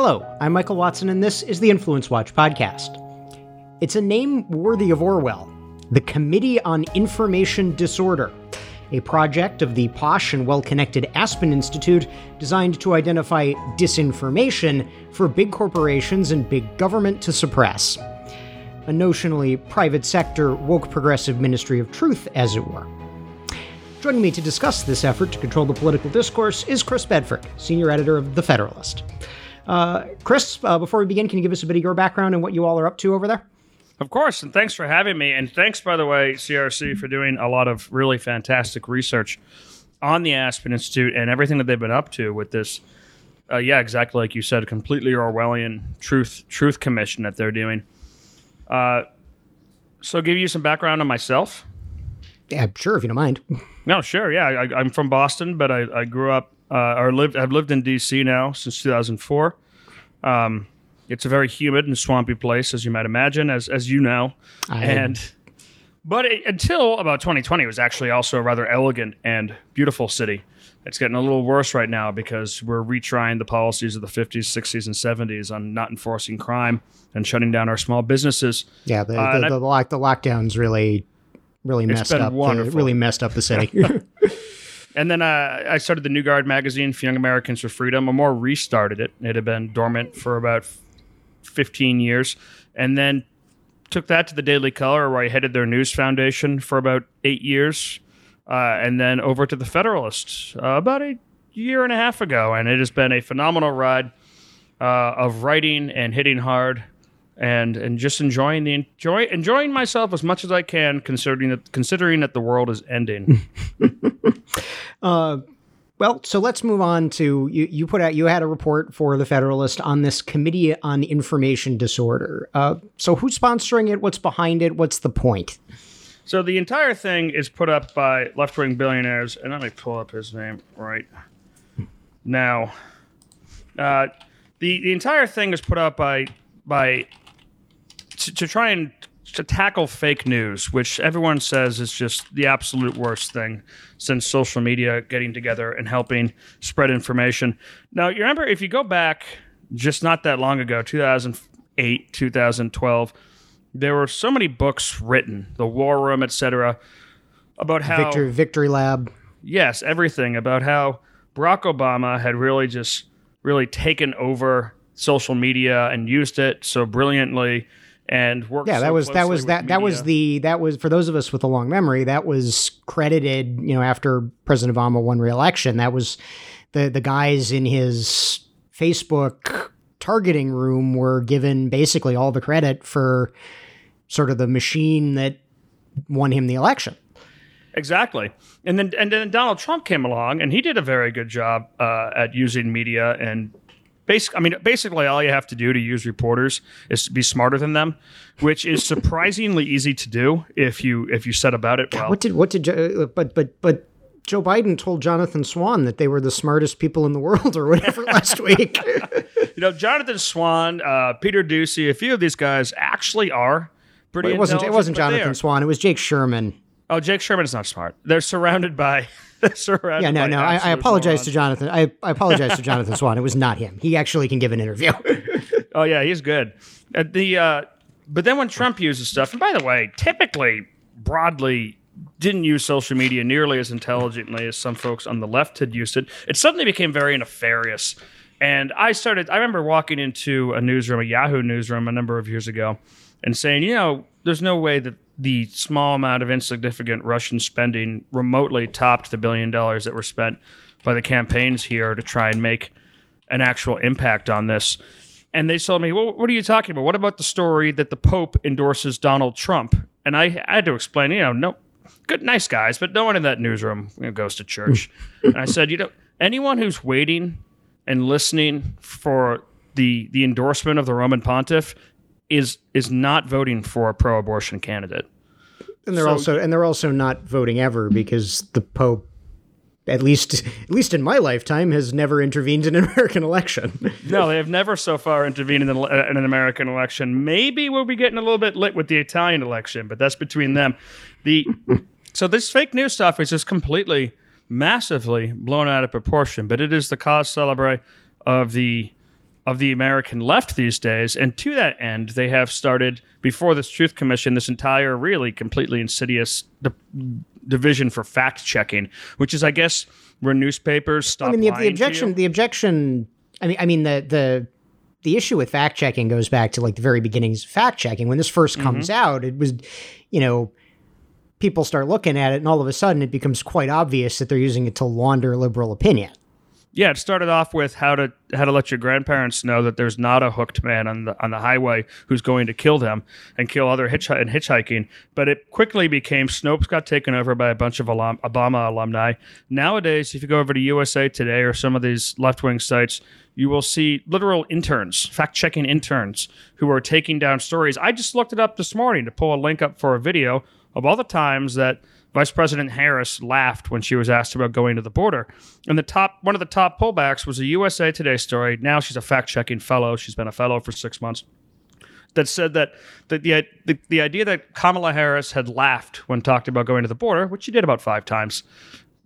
Hello, I'm Michael Watson, and this is the Influence Watch podcast. It's a name worthy of Orwell the Committee on Information Disorder, a project of the posh and well connected Aspen Institute designed to identify disinformation for big corporations and big government to suppress. A notionally private sector, woke progressive ministry of truth, as it were. Joining me to discuss this effort to control the political discourse is Chris Bedford, senior editor of The Federalist. Uh, Chris, uh, before we begin, can you give us a bit of your background and what you all are up to over there? Of course, and thanks for having me. And thanks, by the way, CRC, for doing a lot of really fantastic research on the Aspen Institute and everything that they've been up to with this. Uh, yeah, exactly like you said, completely Orwellian truth truth commission that they're doing. Uh, so, give you some background on myself. Yeah, sure, if you don't mind. No, sure. Yeah, I, am from Boston, but I, I grew up uh, or lived. I've lived in D.C. now since 2004. Um, it's a very humid and swampy place, as you might imagine, as as you know. I and but it, until about 2020, it was actually also a rather elegant and beautiful city. It's getting a little worse right now because we're retrying the policies of the 50s, 60s, and 70s on not enforcing crime and shutting down our small businesses. Yeah, the, uh, the, the, lock, the lockdowns really, really messed up. The, really messed up the city. And then uh, I started the New Guard magazine for Young Americans for Freedom. I more restarted it. It had been dormant for about 15 years. And then took that to the Daily Caller, where I headed their news foundation for about eight years. Uh, and then over to the Federalist uh, about a year and a half ago. And it has been a phenomenal ride uh, of writing and hitting hard and and just enjoying the enjoy enjoying myself as much as I can, considering that considering that the world is ending. uh, well, so let's move on to you. You put out you had a report for the Federalist on this Committee on Information Disorder. Uh, so who's sponsoring it? What's behind it? What's the point? So the entire thing is put up by left wing billionaires, and let me pull up his name right now. Uh, the the entire thing is put up by by to, to try and to tackle fake news, which everyone says is just the absolute worst thing since social media getting together and helping spread information. Now, you remember if you go back just not that long ago, 2008, 2012, there were so many books written, The War Room, etc., about how Victory, Victory Lab. Yes, everything about how Barack Obama had really just really taken over social media and used it so brilliantly and worked. Yeah, that so was that was that media. that was the that was for those of us with a long memory. That was credited, you know, after President Obama won re-election. That was the the guys in his Facebook targeting room were given basically all the credit for sort of the machine that won him the election. Exactly, and then and then Donald Trump came along, and he did a very good job uh, at using media and Basic, I mean, basically, all you have to do to use reporters is to be smarter than them, which is surprisingly easy to do if you if you set about it well. What did what did uh, but but but Joe Biden told Jonathan Swan that they were the smartest people in the world or whatever last week. you know, Jonathan Swan, uh, Peter Doocy, a few of these guys actually are pretty. Well, it wasn't. It wasn't Jonathan Swan. It was Jake Sherman. Oh, Jake Sherman is not smart. They're surrounded by surrounded. Yeah, no, no. I, I, apologize to Jonathan. I, I apologize to Jonathan Swan. It was not him. He actually can give an interview. oh yeah, he's good. Uh, the uh, but then when Trump uses stuff, and by the way, typically broadly didn't use social media nearly as intelligently as some folks on the left had used it. It suddenly became very nefarious. And I started. I remember walking into a newsroom, a Yahoo newsroom, a number of years ago, and saying, you know, there's no way that the small amount of insignificant Russian spending remotely topped the billion dollars that were spent by the campaigns here to try and make an actual impact on this. And they told me, well, what are you talking about? What about the story that the Pope endorses Donald Trump? And I, I had to explain, you know, no, good, nice guys, but no one in that newsroom you know, goes to church. and I said, you know, anyone who's waiting and listening for the the endorsement of the Roman Pontiff is is not voting for a pro-abortion candidate. And they're so, also and they're also not voting ever because the Pope at least at least in my lifetime has never intervened in an American election. no, they have never so far intervened in, uh, in, an American election. Maybe we'll be getting a little bit lit with the Italian election, but that's between them. The so this fake news stuff is just completely massively blown out of proportion, but it is the cause celebre of the of the American left these days. And to that end, they have started, before this Truth Commission, this entire really completely insidious di- division for fact checking, which is, I guess, where newspapers stop. I mean, the, the objection, the objection. I mean, I mean the the the issue with fact checking goes back to like the very beginnings of fact checking. When this 1st Mm-hmm. comes out, it was, you know, people start looking at it, and all of a sudden, it becomes quite obvious that they're using it to launder liberal opinion. Yeah, it started off with how to how to let your grandparents know that there's not a hooked man on the on the highway who's going to kill them and kill other hitch and hitchhiking. But it quickly became Snopes got taken over by a bunch of alum, Obama alumni. Nowadays, if you go over to USA Today or some of these left wing sites, you will see literal interns, fact checking interns, who are taking down stories. I just looked it up this morning to pull a link up for a video of all the times that Vice President Harris laughed when she was asked about going to the border. And the top one of the top pullbacks was a USA Today story. Now she's a fact-checking fellow. She's been a fellow for 6 months. That said that the, the the the idea that Kamala Harris had laughed when talked about going to the border, which she did about 5 times,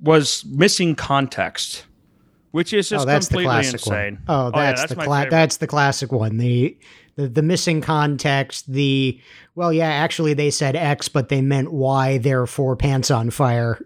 was missing context. Which is oh, just oh, that's the completely classic insane. one. Oh, yeah, that's, the cla- that's the classic one. The, the missing context. The well, yeah, actually they said X, but they meant Y. Therefore, pants on fire.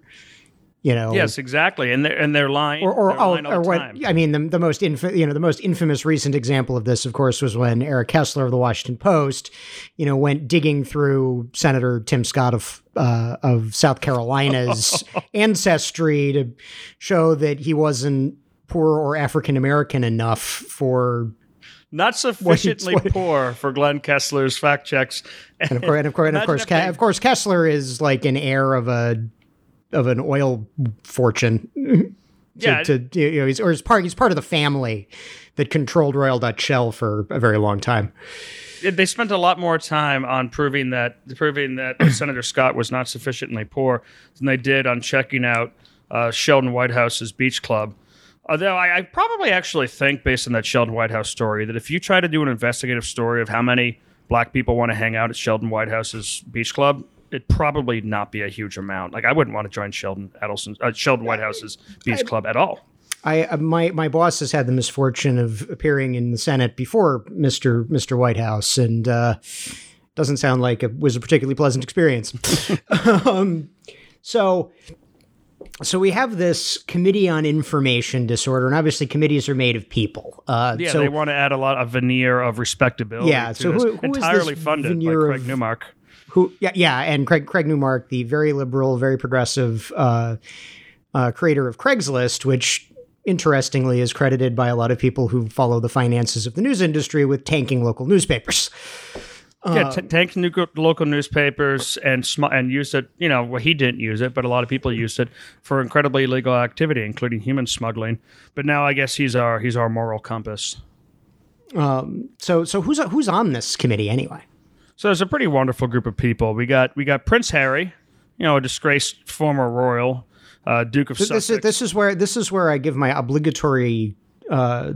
You know. Yes, exactly. And they're and they're lying. Or, or, oh, or what? time. I mean, the, the most inf- you know the most infamous recent example of this, of course, was when Eric Kessler of the Washington Post, you know, went digging through Senator Tim Scott of uh, of South Carolina's ancestry to show that he wasn't poor or African American enough for Not sufficiently what- poor for Glenn Kessler's fact checks. And of course, and of course, and of course, Ke- of course, Kessler is like an heir of a of an oil fortune. to, Yeah. to you know, he's or he's part he's part of the family that controlled Royal Dutch Shell for a very long time. they spent a lot more time on proving that proving that Senator Scott was not sufficiently poor than they did on checking out uh, Sheldon Whitehouse's beach club. Although I, I probably actually think, based on that Sheldon Whitehouse story, that if you try to do an investigative story of how many black people want to hang out at Sheldon Whitehouse's beach club, it'd probably not be a huge amount. Like I wouldn't want to join Sheldon Adelson, uh, Sheldon Whitehouse's beach club at all. I uh, my my boss has had the misfortune of appearing in the Senate before Mister Mister Whitehouse, and uh, doesn't sound like it was a particularly pleasant experience. um, so. So we have this committee on information disorder, and obviously committees are made of people. Uh, Yeah, so they want to add a lot of veneer of respectability. Yeah, to so who- who is entirely funded by Craig of- Newmark. who yeah yeah and craig craig newmark the very liberal very progressive uh, uh, creator of craigslist which interestingly is credited by a lot of people who follow the finances of the news industry with tanking local newspapers yeah, t- tank nu- local newspapers and sm- and used it. You know, well, he didn't use it, but a lot of people used it for incredibly illegal activity, including human smuggling. But now I guess he's our he's our moral compass. Um, so so who's who's on this committee anyway So it's a pretty wonderful group of people. We got we got Prince Harry, you know, a disgraced former royal, uh, Duke of this Sussex. is this is where this is where i give my obligatory uh,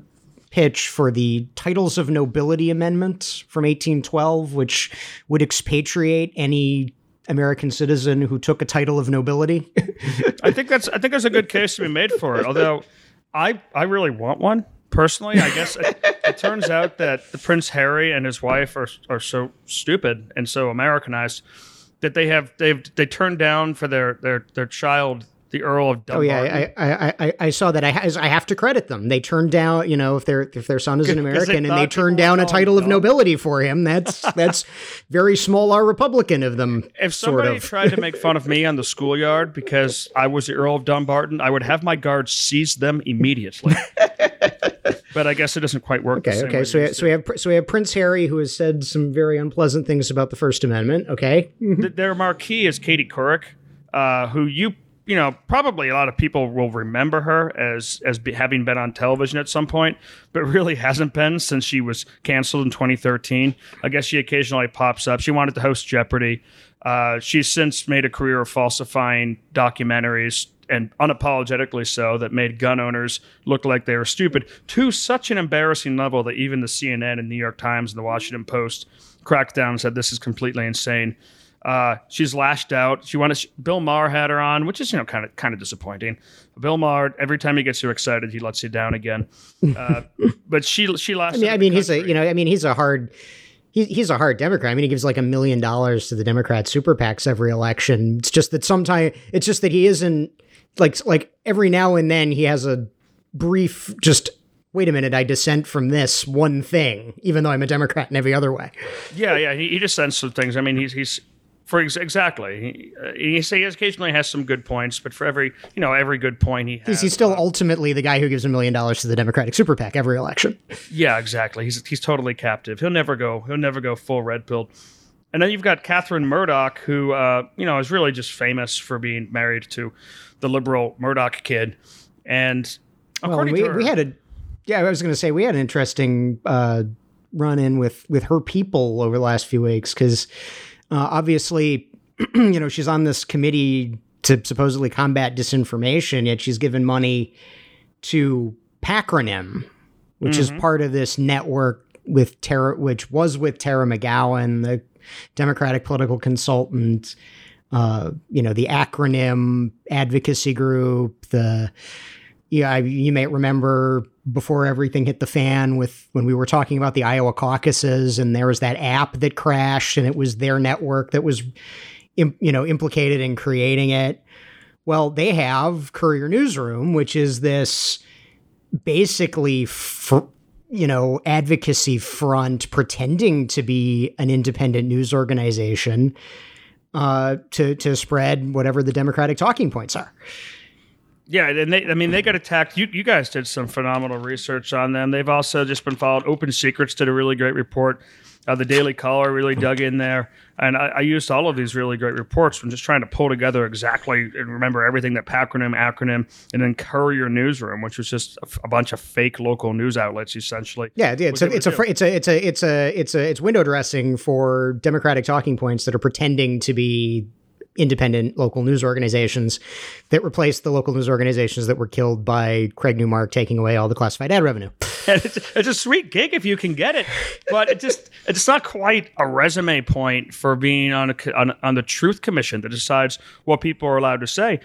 pitch for the titles of nobility amendment from 1812 which would expatriate any american citizen who took a title of nobility I think that's I think there's a good case to be made for it. Although I I really want one personally. I guess it, it turns out that the Prince Harry and his wife are are so stupid and so Americanized that they have they've they turned down for their their their child the Earl of Oh yeah, I, I, I, I saw that. I, I have to credit them. They turned down, you know, if their if their son is an American, and they turned down a title of nobility for him. That's that's very small R Republican of them. if sort somebody of. tried to make fun of me on the schoolyard because I was the Earl of Dumbarton, I would have my guards seize them immediately. but I guess it doesn't quite work. Okay, okay. So we, so we have so we have Prince Harry who has said some very unpleasant things about the First Amendment. Okay, their marquee is Katie Couric, uh, who you you know probably a lot of people will remember her as as be, having been on television at some point, but really hasn't been since she was canceled in 2013. I guess she occasionally pops up. She wanted to host Jeopardy. Uh, she's since made a career of falsifying documentaries and unapologetically so that made gun owners look like they were stupid to such an embarrassing level that even the CNN and New York Times and the Washington Post cracked down and said this is completely insane. Uh, she's lashed out. She wanted Bill Maher had her on, which is you know kind of kind of disappointing. Bill Maher, every time he gets too excited, he lets you down again. Uh, but she she lashed. I mean, I mean he's a you know I mean he's a hard. He, he's a hard Democrat. I mean, he gives like a million dollars to the Democrat super PACs every election. It's just that sometimes it's just that he isn't like like every now and then he has a brief just wait a minute, I dissent from this one thing, even though I'm a Democrat in every other way. Yeah, yeah, he, he dissents some things. I mean, he's he's for ex- exactly. He, uh, he, he occasionally has some good points, but for every you know every good point he has, he's, still uh, ultimately the guy who gives a million dollars to the Democratic super PAC every election. Yeah, exactly. He's he's totally captive. He'll never go. He'll never go full red pill. And then you've got Catherine Murdoch, who uh, you know is really just famous for being married to the liberal Murdoch kid, and well, we, her, we had a yeah, I was going to say we had an interesting uh, run in with with her people over the last few weeks because uh, obviously, you know, she's on this committee to supposedly combat disinformation, yet she's given money to Pacronym, which mm-hmm. is part of this network with Tara, which was with Tara McGowan, the Democratic political consultant. Uh, you know, the acronym advocacy group, the yeah, you may remember before everything hit the fan with when we were talking about the Iowa caucuses and there was that app that crashed and it was their network that was you know implicated in creating it. Well, they have Courier Newsroom, which is this basically for, you know advocacy front pretending to be an independent news organization uh, to to spread whatever the Democratic talking points are. Yeah, and they, I mean, they got attacked. You, you guys did some phenomenal research on them. They've also just been followed. Open Secrets did a really great report. Uh, the Daily Caller really dug in there, and I, I, used all of these really great reports when just trying to pull together exactly and remember everything that Pacronym, acronym, and then Courier Newsroom, which was just a, a bunch of fake local news outlets, essentially. Yeah, it's a, it's a, it's a it's a it's a it's a it's window dressing for Democratic talking points that are pretending to be independent local news organizations that replaced the local news organizations that were killed by Craig Newmark taking away all the classified ad revenue. it's, it's, a sweet gig if you can get it, but it just it's not quite a resume point for being on a, on, on the Truth Commission that decides what people are allowed to say.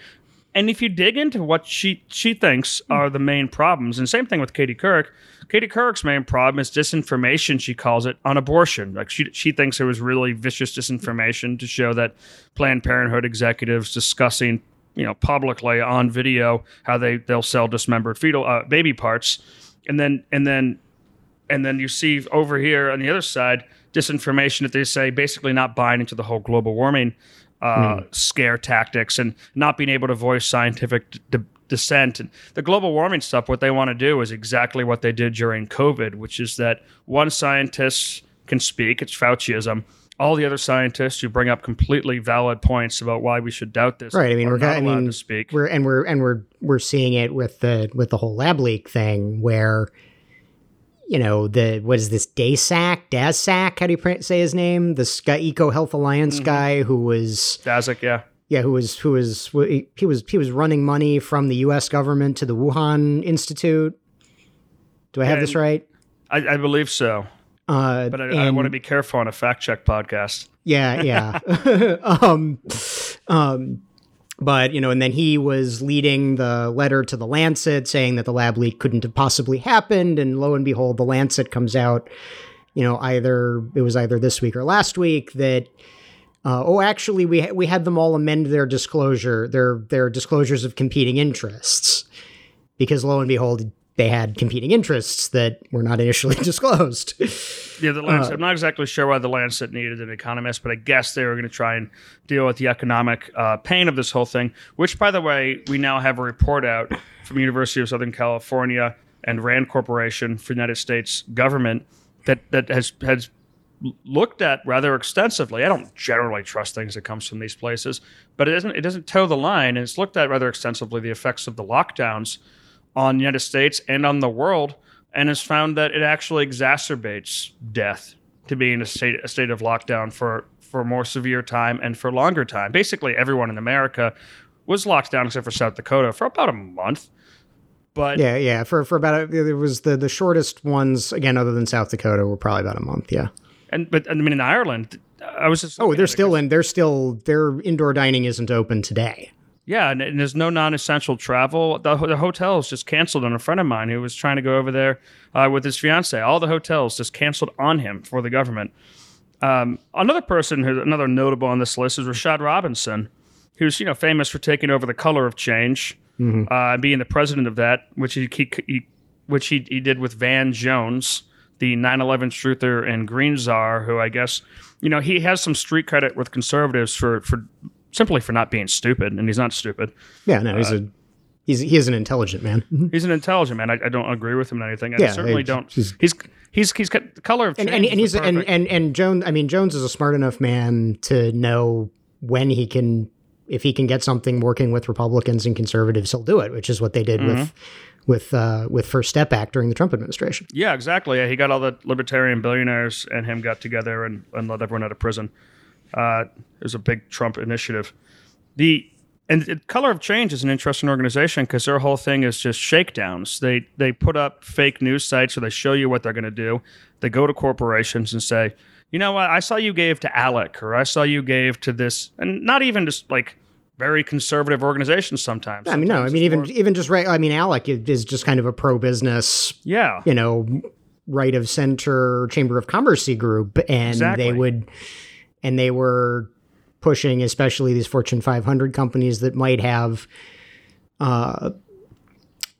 And if you dig into what she she thinks are the main problems, and same thing with Katie Couric, Katie Couric's main problem is disinformation, she calls it, on abortion. Like she she thinks it was really vicious disinformation to show that Planned Parenthood executives discussing, you know, publicly on video how they they'll sell dismembered fetal uh, baby parts, and then and then and then you see over here on the other side disinformation that they say basically not buying into the whole global warming uh, mm. scare tactics and not being able to voice scientific d- dissent. And the global warming stuff, what they want to do is exactly what they did during COVID, which is that one scientist can speak, it's Fauciism. All the other scientists who bring up completely valid points about why we should doubt this, right? I mean, we're not I mean, to speak. We're and we're and we're we're seeing it with the with the whole lab leak thing, where you know, the what is this Daysack, Dazsack? How do you say his name? This guy, Eco Health Alliance mm-hmm. guy who was Daszak, yeah, yeah, who was who was he was he was running money from the U.S. government to the Wuhan Institute. Do I have and this right? I, I believe so. Uh, but I, and, I, want to be careful on a fact check podcast. Yeah, yeah. um, um, but you know and then he was leading the letter to the lancet saying that the lab leak couldn't have possibly happened. And lo and behold the lancet comes out you know either it was either this week or last week that uh, oh actually we ha- we had them all amend their disclosure their their disclosures of competing interests. Because lo and behold they had competing interests that were not initially disclosed. Yeah, the Lancet. Uh, I'm not exactly sure why the Lancet needed an economist, but I guess they were going to try and deal with the economic uh, pain of this whole thing. Which, by the way, we now have a report out from University of Southern California and Rand Corporation for the United States government that that has has looked at rather extensively. I don't generally trust things that comes from these places, but it doesn't it doesn't toe the line, and it's looked at rather extensively the effects of the lockdowns on the United States and on the world, and has found that it actually exacerbates death to be in a state a state of lockdown for for more severe time and for longer time. Basically, everyone in America was locked down except for South Dakota for about a month. But yeah, yeah, for for about a, it was the the shortest ones again, other than South Dakota, were probably about a month. Yeah, and but I mean in Ireland, I was just Oh, they're still in. They're still. Their indoor dining isn't open today. Yeah, and, and there's no non-essential travel. The, the hotel is just canceled on a friend of mine who was trying to go over there uh, with his fiance. All the hotels just canceled on him for the government. Um, another person who another notable on this list is Rashad Robinson, who's you know famous for taking over the color of change, uh, and being the president of that, which he, he, he which he, he did with Van Jones, the 9/11 truther and Green Czar, who I guess you know he has some street credit with conservatives for for simply for not being stupid, and he's not stupid. Yeah, no, Uh, he's a. He's he is an intelligent man. He's an intelligent man. I, I don't agree with him on anything. I Yeah, certainly he's- don't. he's- He's he's he's got the color of and and, and he's the and, and and Jones. I mean, Jones is a smart enough man to know when he can, if he can get something working with Republicans and conservatives, he'll do it. Which is what they did with with uh, with First Step Act during the Trump administration. yeah, exactly. Yeah, he got all the libertarian billionaires and him got together and, and let everyone out of prison. Uh, it was a big Trump initiative. The and Color of Change is an interesting organization because their whole thing is just shakedowns. They they put up fake news sites where they show you what they're going to do. They go to corporations and say, you know what, I saw you gave to Alec or I saw you gave to this, and not even just like very conservative organizations sometimes. I mean, no, I mean even more- even just right. I mean, Alec is is just kind of a pro business, yeah, you know, right of center Chamber of Commerce group, and Exactly. they would and they were pushing, especially these Fortune 500 companies that might have, uh,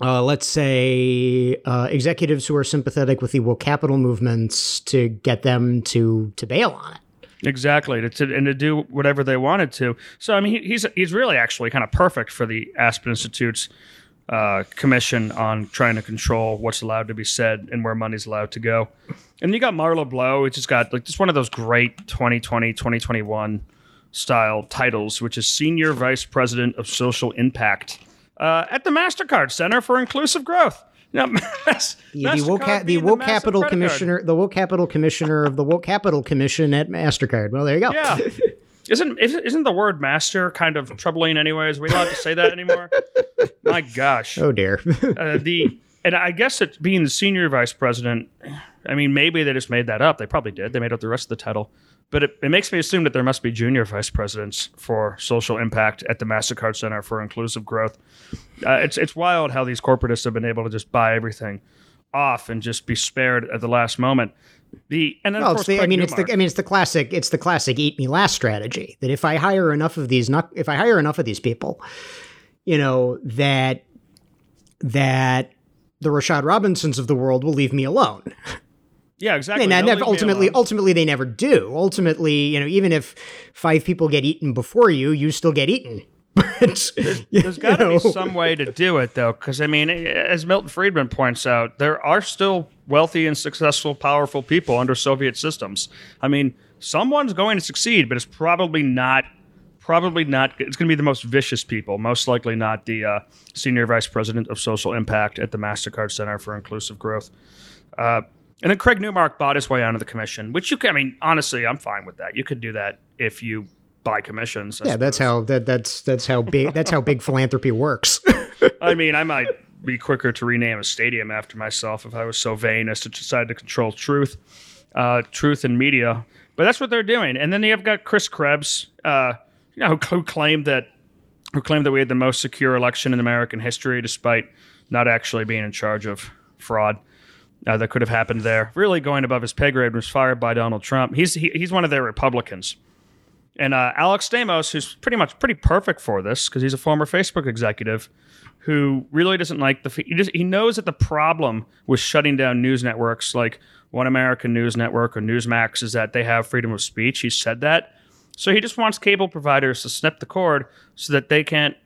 uh, let's say, uh, executives who are sympathetic with the woke capital movements to get them to to bail on it. Exactly, to, to, and to do whatever they wanted to. So I mean, he, he's he's really actually kind of perfect for the Aspen Institute's uh, commission on trying to control what's allowed to be said and where money's allowed to go. And you got Marla Blow, which has got like just one of those great 2020 2021 style titles, which is Senior Vice President of Social Impact uh, at the Mastercard Center for Inclusive Growth. Now, Mas- The, the woke, ca- the woke massive capital credit card. commissioner, the woke capital commissioner of the woke capital commission at Mastercard. Well, there you go. Yeah. Isn't isn't the word master kind of troubling anyways? Are we allowed to say that anymore? My gosh. Oh dear. Uh, the and I guess it being the senior vice president, I mean maybe they just made that up. They probably did. They made up the rest of the title. But it, it makes me assume that there must be junior vice presidents for social impact at the MasterCard Center for Inclusive Growth. Uh, it's it's wild how these corporatists have been able to just buy everything off and just be spared at the last moment. The and then Well, of course the, I mean, it's the, I mean, it's the classic, it's the classic eat me last strategy. That if I hire enough of these, not if I hire enough of these people, you know that that the Rashad Robinsons of the world will leave me alone. yeah exactly. And never, ultimately, ultimately, they never do. Ultimately, you know, even if five people get eaten before you, you still get eaten. But you There's got to be some way to do it, though, because I mean, as Milton Friedman points out, there are still wealthy and successful, powerful people under Soviet systems. I mean, someone's going to succeed, but it's probably not. Probably not. It's going to be the most vicious people. Most likely not the uh, senior vice president of social impact at the Mastercard Center for Inclusive Growth. Uh, and then Craig Newmark bought his way onto the commission, which you can. I mean, honestly, I'm fine with that. You could do that if you buy commissions. I yeah, that's how that that's that's how big that's how big philanthropy works. I mean, I might be quicker to rename a stadium after myself if I was so vain as to decide to control truth, uh, truth and media. But that's what they're doing. And then you've got Chris Krebs, uh, you know, who, who claimed that who claimed that we had the most secure election in American history, despite not actually being in charge of fraud. Uh, that could have happened there. Really going above his pay grade was fired by Donald Trump. He's he, he's one of their Republicans. And uh, Alex Stamos, who's pretty much pretty perfect for this because he's a former Facebook executive who really doesn't like the. He, just, he knows that the problem with shutting down news networks like One American News Network or Newsmax is that they have freedom of speech. He said that, so he just wants cable providers to snip the cord so that they can't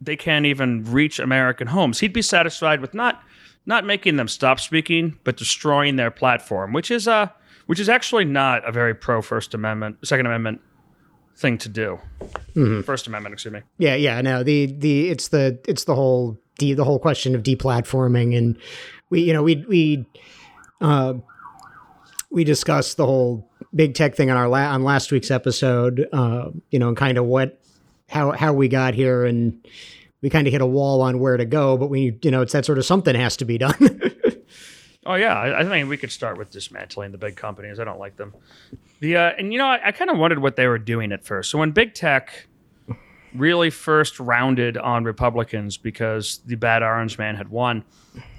they can't even reach American homes. He'd be satisfied with not not making them stop speaking, but destroying their platform, which is uh which is actually not a very pro First Amendment, Second Amendment thing to do. First Amendment, excuse me. Yeah, yeah, no. The the it's the it's the whole de, the whole question of deplatforming, and we you know we we uh, we discussed the whole big tech thing on our la- on last week's episode. Uh, you know, and kind of what how how we got here, and we kind of hit a wall on where to go. But we you know it's that sort of something has to be done. Oh yeah, I, I mean we could start with dismantling the big companies. I don't like them. The uh, and you know I, I kind of wondered what they were doing at first. So when big tech really first rounded on Republicans because the bad orange man had won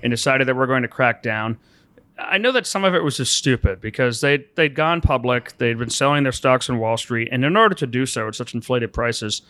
and decided that we're going to crack down. I know that some of it was just stupid because they they'd gone public, they'd been selling their stocks on Wall Street, and in order to do so at such inflated prices,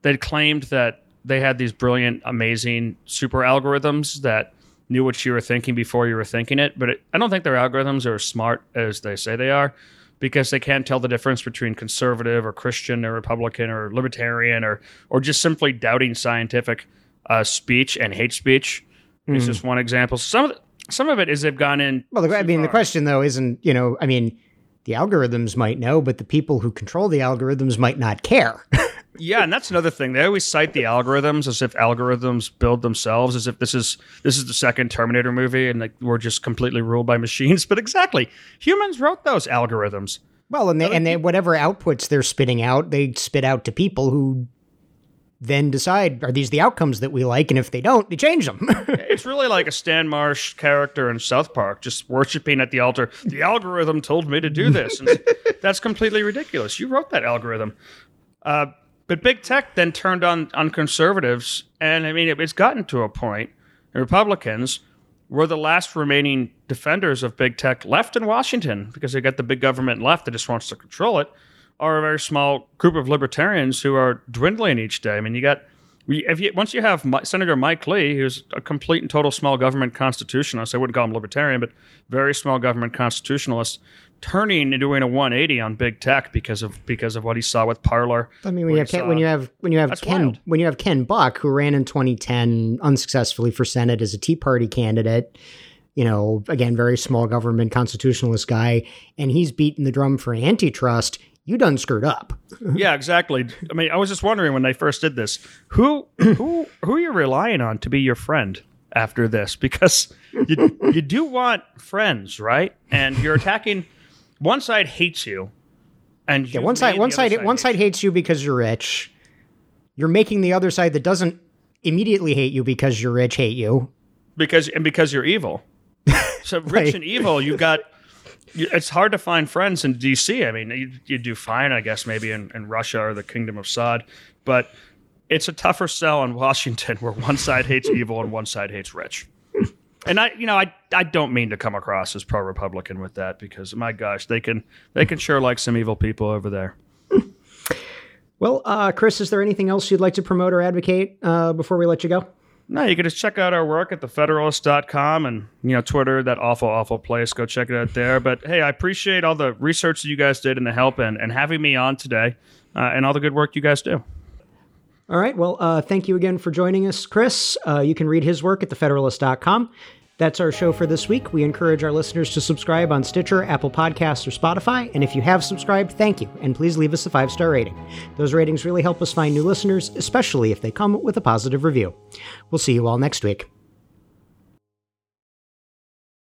they'd claimed that they had these brilliant, amazing super algorithms that knew what you were thinking before you were thinking it. But it, I don't think their algorithms are as smart as they say they are because they can't tell the difference between conservative or Christian or Republican or libertarian or or just simply doubting scientific uh, speech and hate speech. Mm. It's just one example. Some of the, some of it is they've gone in. Well, the, I mean, far. the question though isn't you know, I mean, the algorithms might know, but the people who control the algorithms might not care. yeah, and that's another thing. They always cite the algorithms as if algorithms build themselves, as if this is this is the second Terminator movie, and like we're just completely ruled by machines. But exactly, humans wrote those algorithms. Well, and they, and they, whatever outputs they're spitting out, they spit out to people who then decide are these the outcomes that we like, and if they don't, they change them. it's really like a Stan Marsh character in South Park, just worshiping at the altar. The algorithm told me to do this. And that's completely ridiculous. You wrote that algorithm. Uh, but big tech then turned on on conservatives, and I mean it, it's gotten to a point. Republicans were the last remaining defenders of big tech left in Washington because they got the big government left that just wants to control it. Are a very small group of libertarians who are dwindling each day. I mean, you got if you once you have Senator Mike Lee, who's a complete and total small government constitutionalist, I wouldn't call him libertarian, but very small government constitutionalist, turning and doing a 180 on big tech because of because of what he saw with Parler. I mean, when you have Ken, when you have when you have Ken wild. when you have Ken Buck who ran in 2010 unsuccessfully for Senate as a Tea Party candidate, you know, again very small government constitutionalist guy, and he's beating the drum for antitrust. You done screwed up. yeah, exactly. I mean, I was just wondering when they first did this, who who who are you relying on to be your friend? after this because you you do want friends, right? And you're attacking one side hates you, and yeah, one side one side, side one side hates you because you're rich. You're making the other side that doesn't immediately hate you because you're rich hate you because and because you're evil. So rich and evil, You've got. It's hard to find friends in D.C. I mean, you, you do fine, I guess, maybe in, in Russia or the Kingdom of Saud, but it's a tougher sell in Washington where one side hates evil and one side hates rich. And I, you know, I, I don't mean to come across as pro Republican with that because my gosh, they can they can sure like some evil people over there. Well, uh, Chris, is there anything else you'd like to promote or advocate uh, before we let you go? No, you can just check out our work at thefederalist.com and, you know, Twitter, that awful, awful place. Go check it out there. But hey, I appreciate all the research that you guys did and the help and, and having me on today uh, and all the good work you guys do. All right. Well, uh, thank you again for joining us, Chris. Uh, you can read his work at thefederalist.com. That's our show for this week. We encourage our listeners to subscribe on Stitcher, Apple Podcasts, or Spotify. And if you have subscribed, thank you. And please leave us a five star rating. Those ratings really help us find new listeners, especially if they come with a positive review. We'll see you all next week.